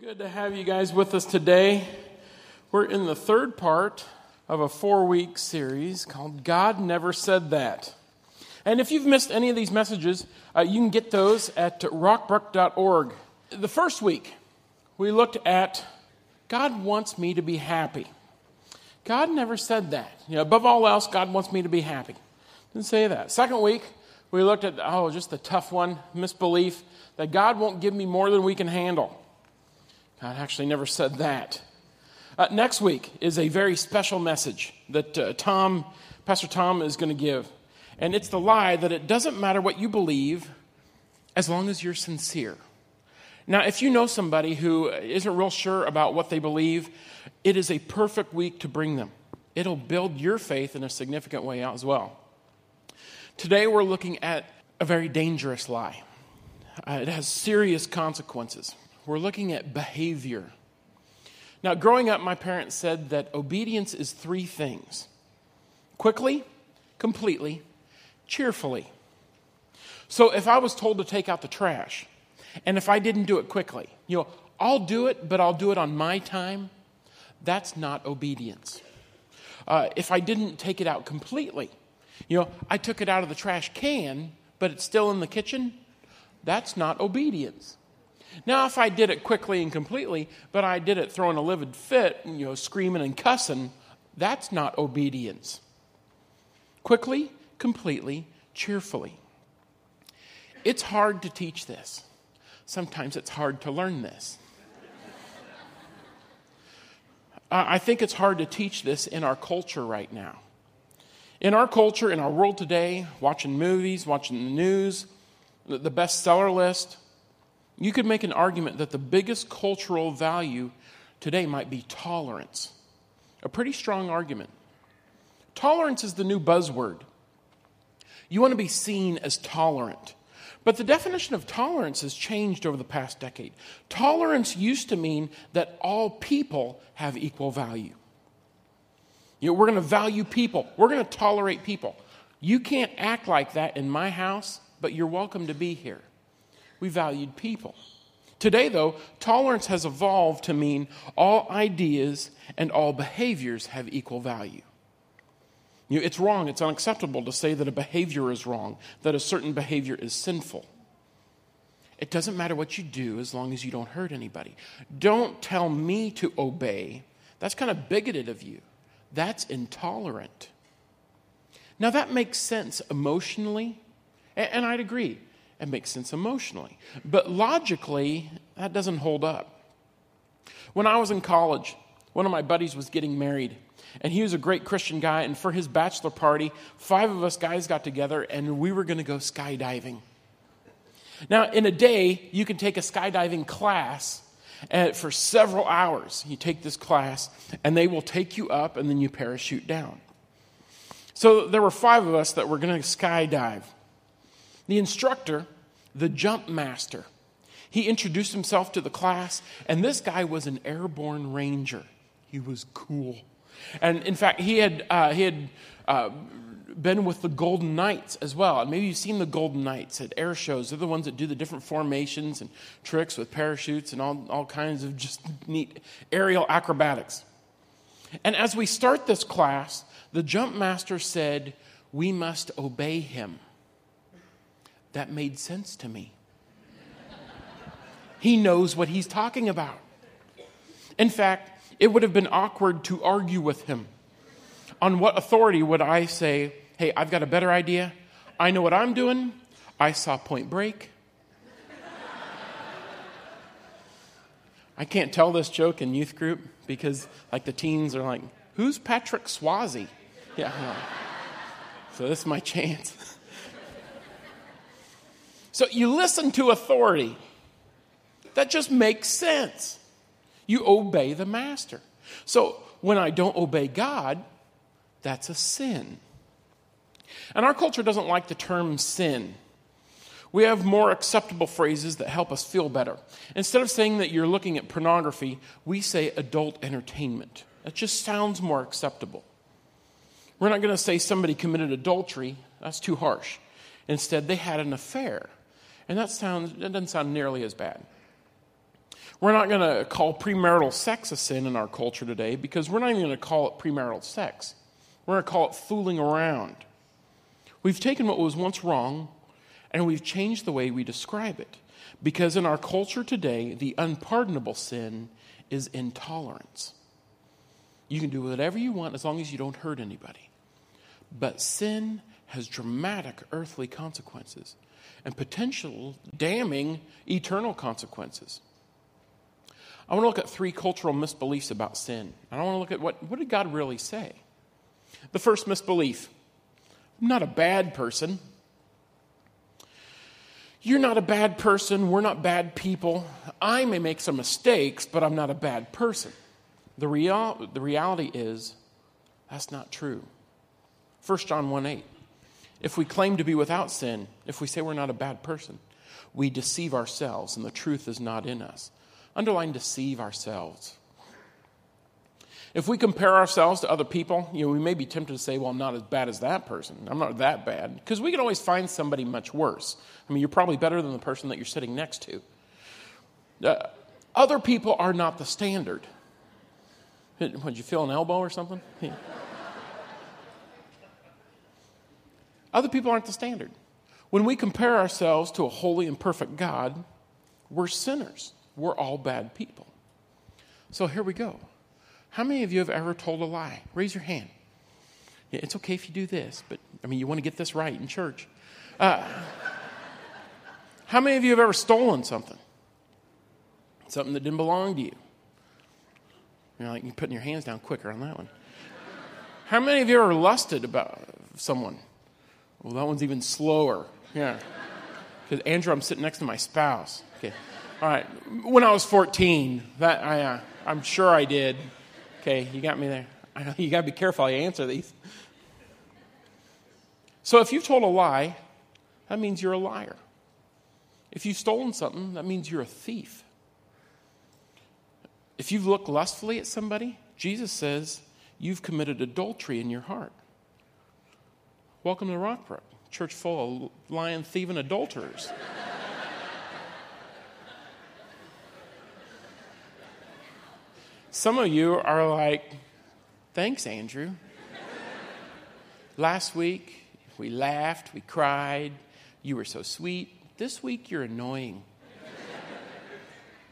good to have you guys with us today. We're in the third part of a four week series called God Never Said That. And if you've missed any of these messages, uh, you can get those at rockbrook.org. The first week, we looked at God wants me to be happy. God never said that. You know, above all else, God wants me to be happy. Didn't say that. Second week, we looked at, oh, just the tough one, misbelief, that God won't give me more than we can handle. God actually never said that. Uh, next week is a very special message that uh, Tom, Pastor Tom, is going to give. And it's the lie that it doesn't matter what you believe as long as you're sincere. Now, if you know somebody who isn't real sure about what they believe, it is a perfect week to bring them. It'll build your faith in a significant way as well. Today, we're looking at a very dangerous lie. Uh, it has serious consequences we're looking at behavior. Now, growing up, my parents said that obedience is three things quickly, completely, cheerfully. So if I was told to take out the trash, and if I didn't do it quickly, you know, I'll do it, but I'll do it on my time, that's not obedience. Uh, if I didn't take it out completely, you know, I took it out of the trash can, but it's still in the kitchen, that's not obedience. Now, if I did it quickly and completely, but I did it throwing a livid fit, you know, screaming and cussing, that's not obedience. Quickly, completely, cheerfully. It's hard to teach this. Sometimes it's hard to learn this. I think it's hard to teach this in our culture right now. In our culture, in our world today, watching movies, watching the news, the bestseller list, you could make an argument that the biggest cultural value today might be tolerance. A pretty strong argument. Tolerance is the new buzzword. You want to be seen as tolerant. But the definition of tolerance has changed over the past decade. Tolerance used to mean that all people have equal value. You know, we're going to value people, we're going to tolerate people. You can't act like that in my house, but you're welcome to be here we valued people. Today, though, tolerance has evolved to mean all ideas and all behaviors have equal value. You know, it's wrong, it's unacceptable to say that a behavior is wrong, that a certain behavior is sinful. It doesn't matter what you do as long as you don't hurt anybody. Don't tell me to obey. That's kind of bigoted of you. That's intolerant. Now, that makes sense emotionally, and I'd agree. It makes sense emotionally. But logically, that doesn't hold up. When I was in college, one of my buddies was getting married. And he was a great Christian guy. And for his bachelor party, five of us guys got together and we were going to go skydiving. Now, in a day, you can take a skydiving class and for several hours. You take this class, and they will take you up, and then you parachute down. So there were five of us that were going to skydive. The instructor, the jump master, he introduced himself to the class, and this guy was an airborne ranger. He was cool. And in fact, he had, uh, he had uh, been with the Golden Knights as well. And maybe you've seen the Golden Knights at air shows. They're the ones that do the different formations and tricks with parachutes and all, all kinds of just neat aerial acrobatics. And as we start this class, the jump master said, We must obey him that made sense to me. he knows what he's talking about. In fact, it would have been awkward to argue with him. On what authority would I say, hey, I've got a better idea? I know what I'm doing. I saw Point Break. I can't tell this joke in youth group because, like, the teens are like, who's Patrick Swayze? Yeah. So this is my chance. So you listen to authority. That just makes sense. You obey the master. So when I don't obey God, that's a sin. And our culture doesn't like the term sin. We have more acceptable phrases that help us feel better. Instead of saying that you're looking at pornography, we say adult entertainment. That just sounds more acceptable. We're not going to say somebody committed adultery, that's too harsh. Instead, they had an affair. And that, sounds, that doesn't sound nearly as bad. We're not going to call premarital sex a sin in our culture today because we're not even going to call it premarital sex. We're going to call it fooling around. We've taken what was once wrong and we've changed the way we describe it. Because in our culture today, the unpardonable sin is intolerance. You can do whatever you want as long as you don't hurt anybody. But sin has dramatic earthly consequences and potential damning eternal consequences. I want to look at three cultural misbeliefs about sin. I want to look at what, what did God really say? The first misbelief I'm not a bad person. You're not a bad person. We're not bad people. I may make some mistakes, but I'm not a bad person. The, real, the reality is that's not true. 1 John 1 8. If we claim to be without sin, if we say we're not a bad person, we deceive ourselves and the truth is not in us. Underline deceive ourselves. If we compare ourselves to other people, you know, we may be tempted to say, well, I'm not as bad as that person. I'm not that bad. Because we can always find somebody much worse. I mean, you're probably better than the person that you're sitting next to. Uh, other people are not the standard. Would you feel an elbow or something? Other people aren't the standard. When we compare ourselves to a holy and perfect God, we're sinners. We're all bad people. So here we go. How many of you have ever told a lie? Raise your hand. Yeah, it's okay if you do this, but I mean, you want to get this right in church. Uh, how many of you have ever stolen something? Something that didn't belong to you? You know, like you're putting your hands down quicker on that one. How many of you ever lusted about someone? Well, that one's even slower. Yeah. Because Andrew, I'm sitting next to my spouse. Okay. All right. When I was 14, that I, uh, I'm sure I did. Okay, you got me there. I know you got to be careful how you answer these. So if you've told a lie, that means you're a liar. If you've stolen something, that means you're a thief. If you've looked lustfully at somebody, Jesus says you've committed adultery in your heart. Welcome to Rockbrook, church full of lying, thieving adulterers. Some of you are like, thanks, Andrew. Last week, we laughed, we cried, you were so sweet. This week, you're annoying.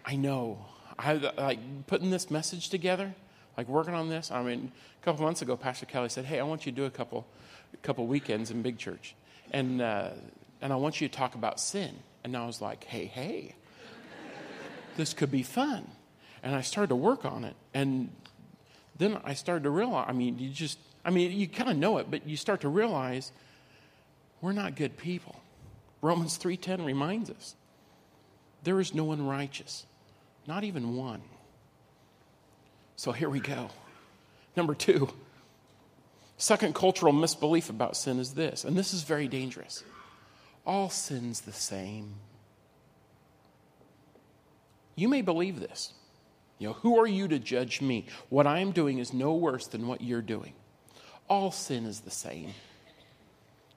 I know. I like putting this message together, like working on this. I mean, a couple months ago, Pastor Kelly said, "Hey, I want you to do a couple, a couple weekends in Big Church, and uh, and I want you to talk about sin." And I was like, "Hey, hey, this could be fun." And I started to work on it. And then I started to realize I mean, you just, I mean, you kind of know it, but you start to realize we're not good people. Romans 3:10 reminds us there is no one righteous, not even one. So here we go. Number 2. Second cultural misbelief about sin is this, and this is very dangerous. All sin's the same. You may believe this. You know, who are you to judge me? What I am doing is no worse than what you're doing. All sin is the same.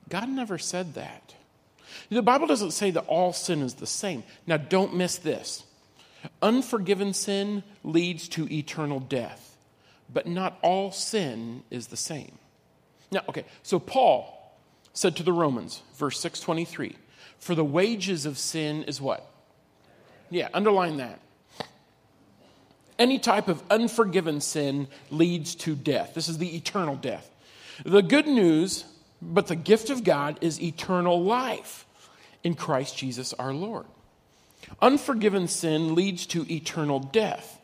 God never said that. The Bible doesn't say that all sin is the same. Now, don't miss this. Unforgiven sin leads to eternal death, but not all sin is the same. Now, okay, so Paul said to the Romans, verse 623, for the wages of sin is what? Yeah, underline that. Any type of unforgiven sin leads to death. This is the eternal death. The good news, but the gift of God, is eternal life in Christ Jesus our Lord. Unforgiven sin leads to eternal death,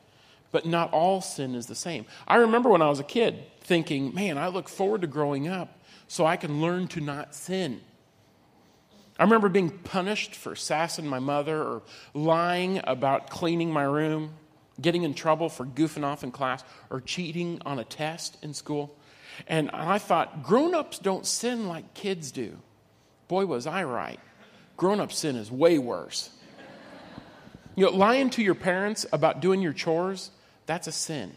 but not all sin is the same. I remember when I was a kid thinking, man, I look forward to growing up so I can learn to not sin. I remember being punished for sassing my mother or lying about cleaning my room getting in trouble for goofing off in class or cheating on a test in school. And I thought, grown ups don't sin like kids do. Boy, was I right. Grown up sin is way worse. You know, lying to your parents about doing your chores, that's a sin.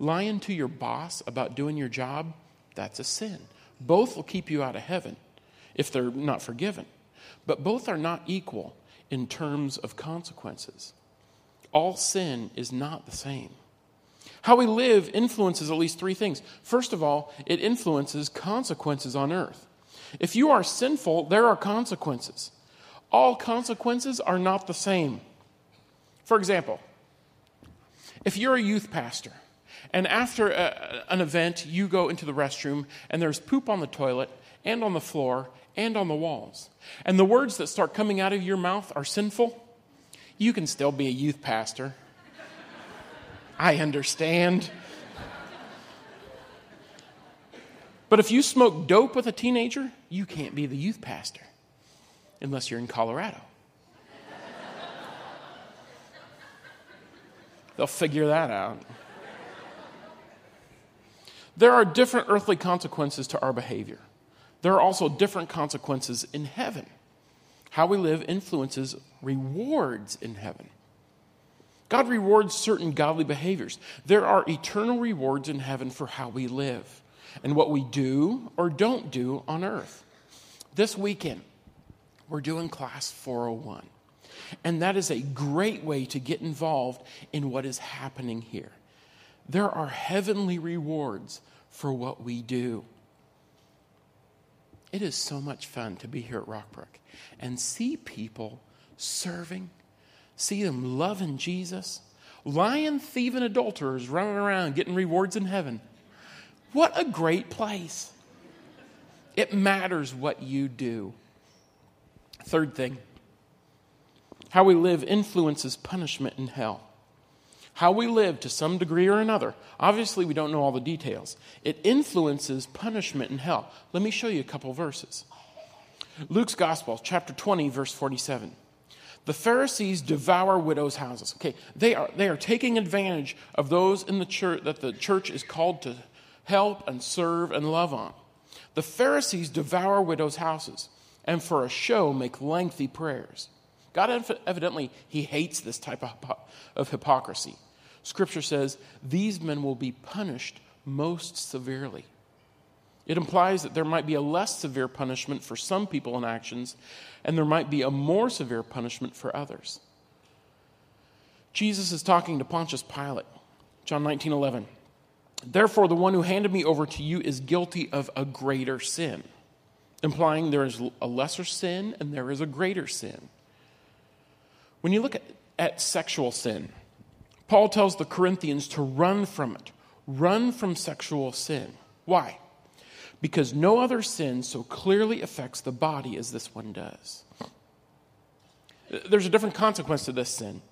Lying to your boss about doing your job, that's a sin. Both will keep you out of heaven if they're not forgiven. But both are not equal in terms of consequences. all sin is not the same. How we live influences at least three things. First of all, it influences consequences on earth. If you are sinful, there are consequences. All consequences are not the same. For example, if you're a youth pastor and after a, an event you go into the restroom and there's poop on the toilet and on the floor and on the walls, and the words that start coming out of your mouth are sinful, you can still be a youth pastor. I understand. But if you smoke dope with a teenager, you can't be the youth pastor unless you're in Colorado. They'll figure that out. There are different earthly consequences to our behavior. There are also different consequences in heaven. How we live influences rewards in heaven. God rewards certain godly behaviors. There are eternal rewards in heaven for how we live and what we do or don't do on earth. This weekend, we're doing class 401. And that is a great way to get involved in what is happening here. There are heavenly rewards for what we do. It is so much fun to be here at Rockbrook and see people serving, see them loving Jesus, lying, thieving adulterers running around getting rewards in heaven. What a great place! It matters what you do. Third thing how we live influences punishment in hell. How we live to some degree or another, obviously, we don't know all the details. It influences punishment in hell. Let me show you a couple verses. Luke's Gospel, chapter 20, verse 47. The Pharisees devour widows' houses. Okay, they are, they are taking advantage of those in the church that the church is called to help and serve and love on. The Pharisees devour widows' houses and for a show make lengthy prayers. God evidently he hates this type of, of hypocrisy. Scripture says these men will be punished most severely. It implies that there might be a less severe punishment for some people and actions, and there might be a more severe punishment for others. Jesus is talking to Pontius Pilate, John 19 11. Therefore, the one who handed me over to you is guilty of a greater sin, implying there is a lesser sin and there is a greater sin. When you look at, at sexual sin, Paul tells the Corinthians to run from it. Run from sexual sin. Why? Because no other sin so clearly affects the body as this one does. There's a different consequence to this sin.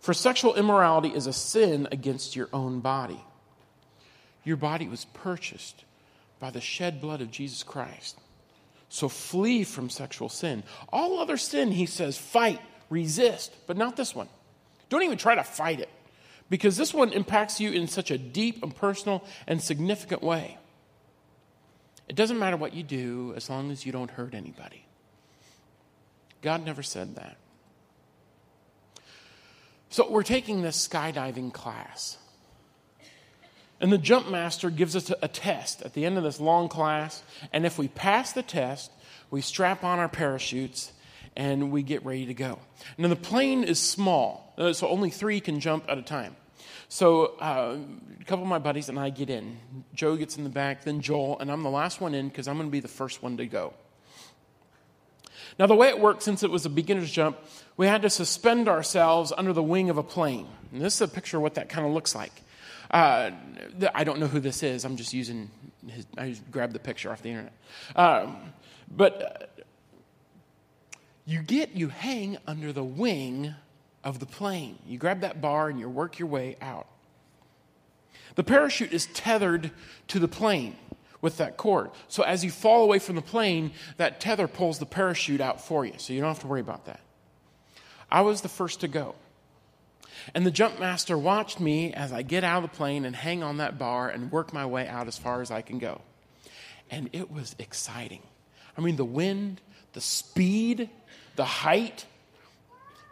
For sexual immorality is a sin against your own body. Your body was purchased by the shed blood of Jesus Christ. So flee from sexual sin. All other sin, he says, fight resist, but not this one. Don't even try to fight it because this one impacts you in such a deep and personal and significant way. It doesn't matter what you do as long as you don't hurt anybody. God never said that. So we're taking this skydiving class. And the jump master gives us a test at the end of this long class. And if we pass the test, we strap on our parachutes and we get ready to go. Now, the plane is small, uh, so only three can jump at a time. So, uh, a couple of my buddies and I get in. Joe gets in the back, then Joel, and I'm the last one in because I'm going to be the first one to go. Now, the way it worked, since it was a beginner's jump, we had to suspend ourselves under the wing of a plane. And this is a picture of what that kind of looks like. Uh, I don't know who this is. I'm just using his, I just grabbed the picture off the internet. Um, but you get, you hang under the wing of the plane. You grab that bar and you work your way out. The parachute is tethered to the plane with that cord. So as you fall away from the plane, that tether pulls the parachute out for you. So you don't have to worry about that. I was the first to go. And the jump master watched me as I get out of the plane and hang on that bar and work my way out as far as I can go. And it was exciting. I mean, the wind, the speed, the height.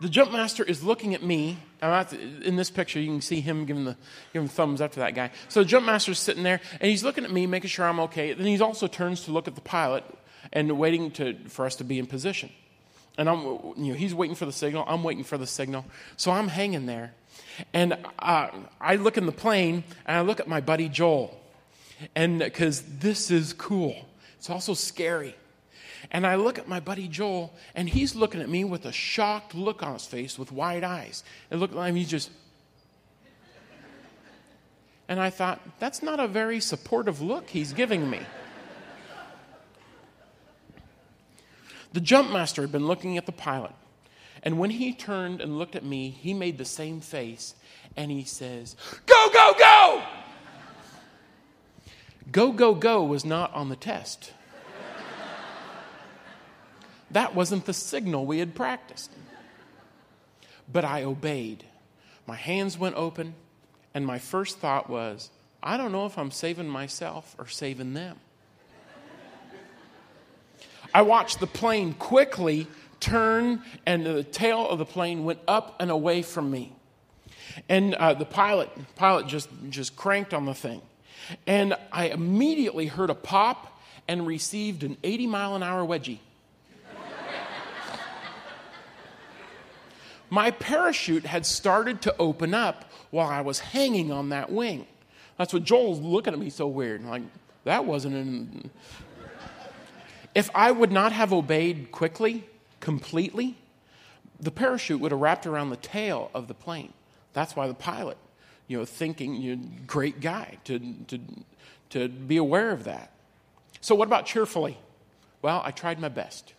The jump master is looking at me. in this picture, you can see him giving the giving thumbs up to that guy. So the jump master is sitting there, and he's looking at me, making sure I'm okay. Then he also turns to look at the pilot and waiting to, for us to be in position. And I'm, you know, he's waiting for the signal. I'm waiting for the signal. So I'm hanging there. And uh, I look in the plane and I look at my buddy Joel. And because this is cool, it's also scary. And I look at my buddy Joel, and he's looking at me with a shocked look on his face with wide eyes. It looked like he's just. And I thought, that's not a very supportive look he's giving me. The jump master had been looking at the pilot. And when he turned and looked at me, he made the same face and he says, Go, go, go! go, go, go was not on the test. That wasn't the signal we had practiced. But I obeyed. My hands went open, and my first thought was, I don't know if I'm saving myself or saving them. I watched the plane quickly turn, and the tail of the plane went up and away from me. And uh, the pilot, pilot just, just cranked on the thing. And I immediately heard a pop and received an 80 mile an hour wedgie. My parachute had started to open up while I was hanging on that wing. That's what Joel's looking at me so weird. Like, that wasn't in. If I would not have obeyed quickly, completely, the parachute would have wrapped around the tail of the plane. That's why the pilot, you know, thinking, you know, great guy to, to, to be aware of that. So, what about cheerfully? Well, I tried my best.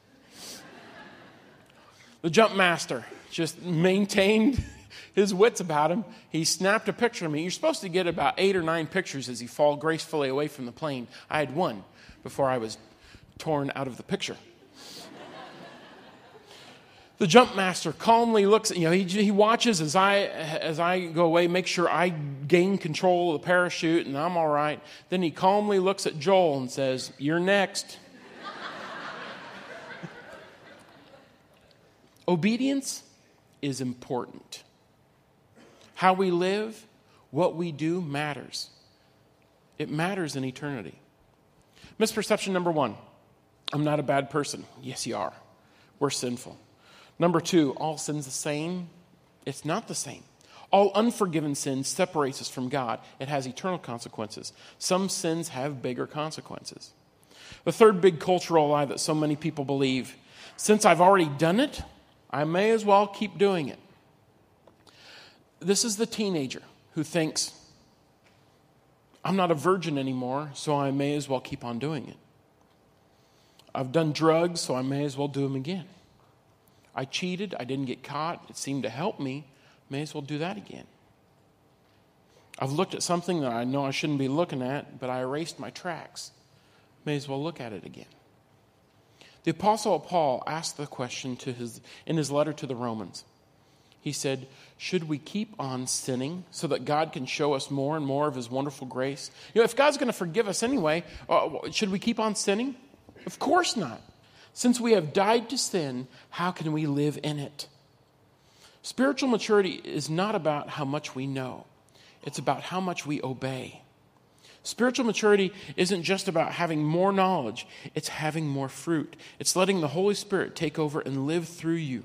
The jump master, just maintained his wits about him. He snapped a picture of me. You're supposed to get about eight or nine pictures as he fall gracefully away from the plane. I had one before I was torn out of the picture. the jump master calmly looks, you know, he, he watches as I, as I go away, make sure I gain control of the parachute and I'm all right. Then he calmly looks at Joel and says, You're next. Obedience is important. How we live, what we do matters. It matters in eternity. Misperception number one I'm not a bad person. Yes, you are. We're sinful. Number two, all sin's the same. It's not the same. All unforgiven sin separates us from God. It has eternal consequences. Some sins have bigger consequences. The third big cultural lie that so many people believe since I've already done it, I may as well keep doing it. This is the teenager who thinks, I'm not a virgin anymore, so I may as well keep on doing it. I've done drugs, so I may as well do them again. I cheated, I didn't get caught, it seemed to help me, may as well do that again. I've looked at something that I know I shouldn't be looking at, but I erased my tracks. May as well look at it again. The Apostle Paul asked the question to his, in his letter to the Romans. He said, Should we keep on sinning so that God can show us more and more of His wonderful grace? You know, if God's going to forgive us anyway, uh, should we keep on sinning? Of course not. Since we have died to sin, how can we live in it? Spiritual maturity is not about how much we know, it's about how much we obey. Spiritual maturity isn't just about having more knowledge, it's having more fruit. It's letting the Holy Spirit take over and live through you.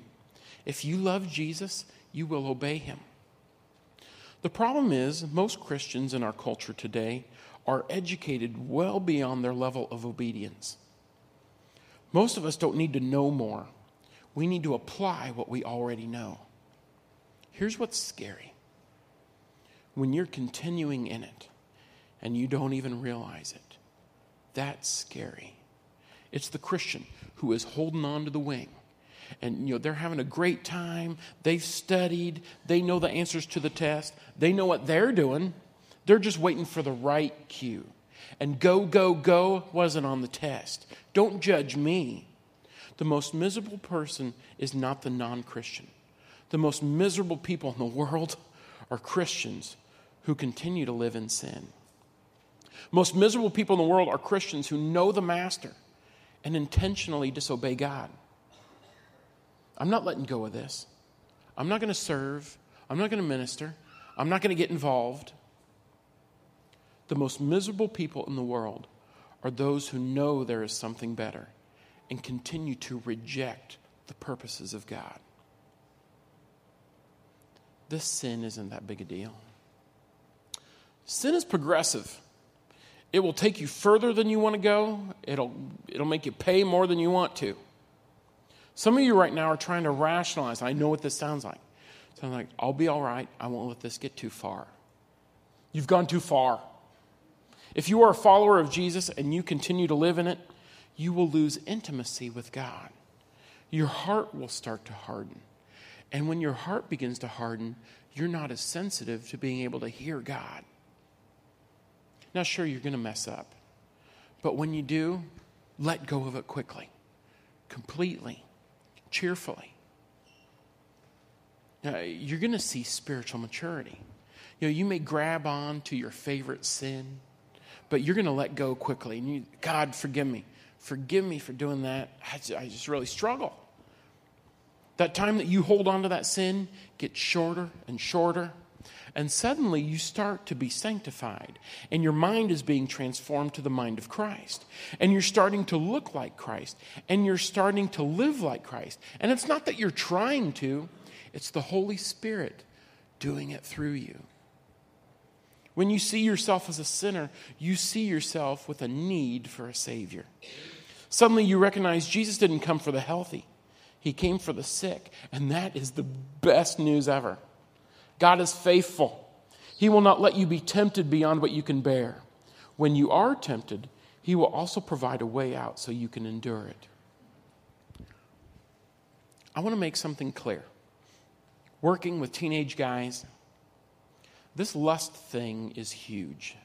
If you love Jesus, you will obey him. The problem is, most Christians in our culture today are educated well beyond their level of obedience. Most of us don't need to know more, we need to apply what we already know. Here's what's scary when you're continuing in it and you don't even realize it. That's scary. It's the Christian who is holding on to the wing. And you know they're having a great time. They've studied. They know the answers to the test. They know what they're doing. They're just waiting for the right cue. And go go go wasn't on the test. Don't judge me. The most miserable person is not the non-christian. The most miserable people in the world are christians who continue to live in sin most miserable people in the world are christians who know the master and intentionally disobey god I'm not letting go of this. I'm not going to serve. I'm not going to minister. I'm not going to get involved. The most miserable people in the world are those who know there is something better and continue to reject the purposes of God. This sin isn't that big a deal. Sin is progressive. It will take you further than you want to go. It'll, it'll make you pay more than you want to. Some of you right now are trying to rationalize. I know what this sounds like. So I'm like, I'll be all right. I won't let this get too far. You've gone too far. If you are a follower of Jesus and you continue to live in it, you will lose intimacy with God. Your heart will start to harden. And when your heart begins to harden, you're not as sensitive to being able to hear God. Now, sure, you're going to mess up. But when you do, let go of it quickly, completely, cheerfully. Now, you're going to see spiritual maturity. You know, you may grab on to your favorite sin, but you're going to let go quickly. And you, God, forgive me. Forgive me for doing that. I just, I just really struggle. That time that you hold on to that sin gets shorter and shorter. And suddenly you start to be sanctified, and your mind is being transformed to the mind of Christ. And you're starting to look like Christ, and you're starting to live like Christ. And it's not that you're trying to, it's the Holy Spirit doing it through you. When you see yourself as a sinner, you see yourself with a need for a Savior. Suddenly you recognize Jesus didn't come for the healthy, He came for the sick. And that is the best news ever. God is faithful, He will not let you be tempted beyond what you can bear. When you are tempted, He will also provide a way out so you can endure it. I want to make something clear. Working with teenage guys, this lust thing is huge.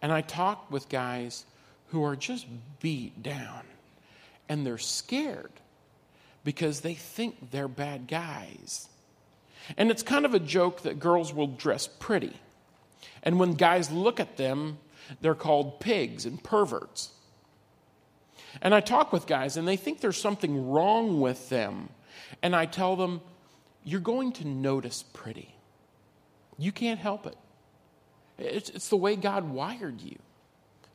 And I talk with guys who are just beat down and they're scared because they think they're bad guys. And it's kind of a joke that girls will dress pretty. And when guys look at them, they're called pigs and perverts. And I talk with guys and they think there's something wrong with them. And I tell them, you're going to notice pretty. You can't help it. It's, it's the way God wired you.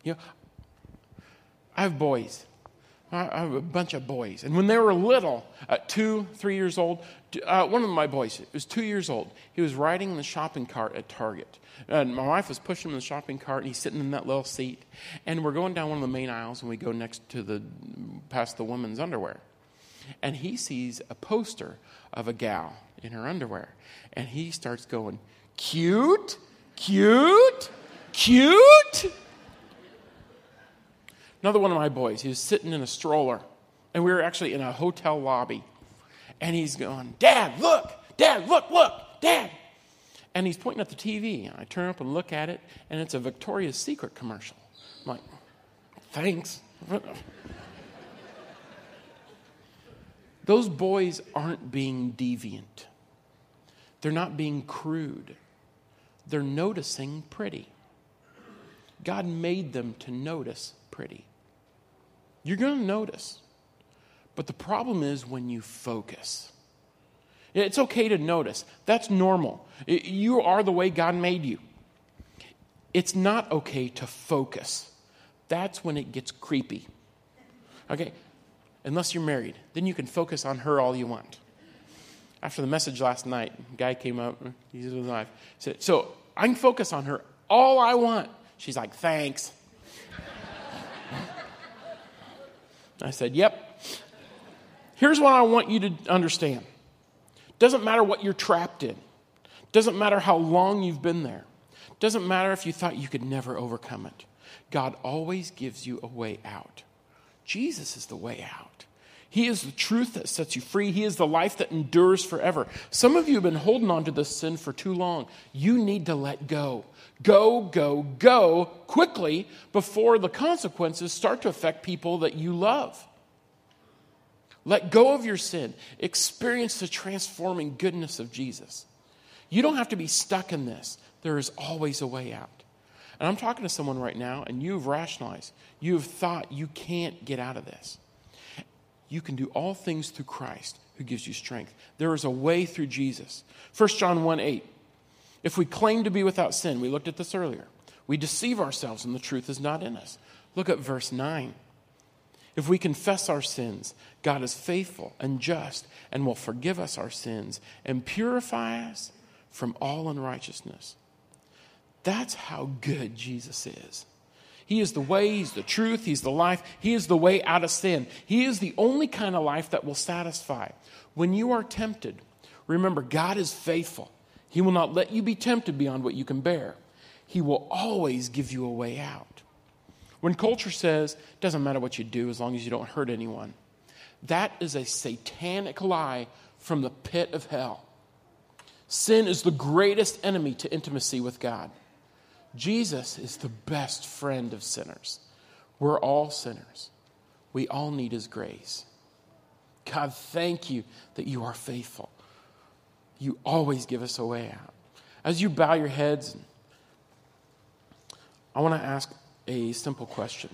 You know, I have boys. I have a bunch of boys. And when they were little, at two, three years old, uh, one of my boys was two years old. He was riding in the shopping cart at Target. And my wife was pushing him in the shopping cart, and he's sitting in that little seat. And we're going down one of the main aisles, and we go next to the, past the women's underwear. And he sees a poster of a gal in her underwear. And he starts going, Cute, cute, cute. Another one of my boys, he was sitting in a stroller, and we were actually in a hotel lobby. And he's going, Dad, look, Dad, look, look, Dad. And he's pointing at the TV. And I turn up and look at it, and it's a Victoria's Secret commercial. I'm like, thanks. Those boys aren't being deviant, they're not being crude they're noticing pretty. God made them to notice pretty. You're going to notice. But the problem is when you focus. It's okay to notice. That's normal. You are the way God made you. It's not okay to focus. That's when it gets creepy. Okay? Unless you're married, then you can focus on her all you want after the message last night, a guy came up, he's alive, said, So I can focus on her all I want. She's like, Thanks. I said, Yep. Here's what I want you to understand. Doesn't matter what you're trapped in. Doesn't matter how long you've been there. Doesn't matter if you thought you could never overcome it. God always gives you a way out. Jesus is the way out. He is the truth that sets you free. He is the life that endures forever. Some of you have been holding on to this sin for too long. You need to let go. Go, go, go quickly before the consequences start to affect people that you love. Let go of your sin. Experience the transforming goodness of Jesus. You don't have to be stuck in this, there is always a way out. And I'm talking to someone right now, and you've rationalized, you've thought you can't get out of this you can do all things through Christ who gives you strength. There is a way through Jesus. 1 John 1 8. If we claim to be without sin, we looked at this earlier, we deceive ourselves and the truth is not in us. Look at verse 9. If we confess our sins, God is faithful and just and will forgive us our sins and purify us from all unrighteousness. That's how good Jesus is. He is the way, He's the truth, He's the life, He is the way out of sin. He is the only kind of life that will satisfy. When you are tempted, remember, God is faithful. He will not let you be tempted beyond what you can bear. He will always give you a way out. When culture says, it doesn't matter what you do as long as you don't hurt anyone, that is a satanic lie from the pit of hell. Sin is the greatest enemy to intimacy with God. Jesus is the best friend of sinners. We're all sinners. We all need His grace. God, thank you that you are faithful. You always give us a way out. As you bow your heads, I want to ask a simple question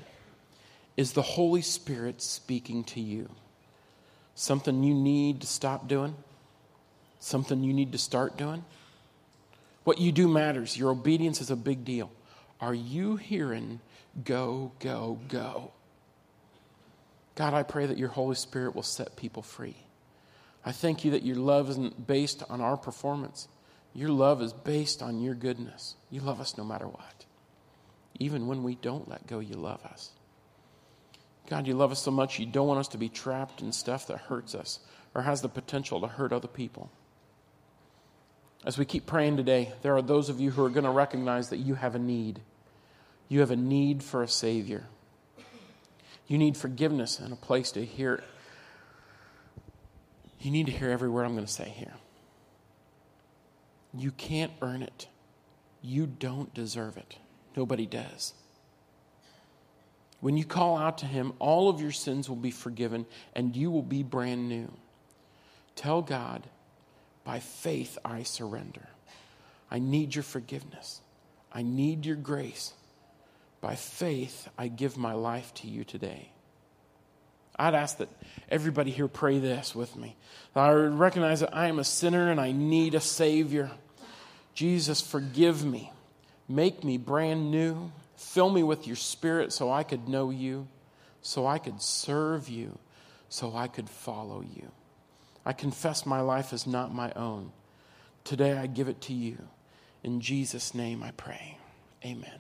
Is the Holy Spirit speaking to you? Something you need to stop doing? Something you need to start doing? What you do matters. Your obedience is a big deal. Are you hearing go, go, go? God, I pray that your Holy Spirit will set people free. I thank you that your love isn't based on our performance. Your love is based on your goodness. You love us no matter what. Even when we don't let go, you love us. God, you love us so much, you don't want us to be trapped in stuff that hurts us or has the potential to hurt other people. As we keep praying today, there are those of you who are going to recognize that you have a need. You have a need for a Savior. You need forgiveness and a place to hear You need to hear every word I'm going to say here. You can't earn it. You don't deserve it. Nobody does. When you call out to Him, all of your sins will be forgiven and you will be brand new. Tell God, by faith I surrender. I need your forgiveness. I need your grace. By faith, I give my life to you today. I'd ask that everybody here pray this with me. I recognize that I am a sinner and I need a Savior. Jesus, forgive me. Make me brand new. Fill me with your spirit so I could know you, so I could serve you, so I could follow you. I confess my life is not my own. Today I give it to you. In Jesus' name I pray. Amen.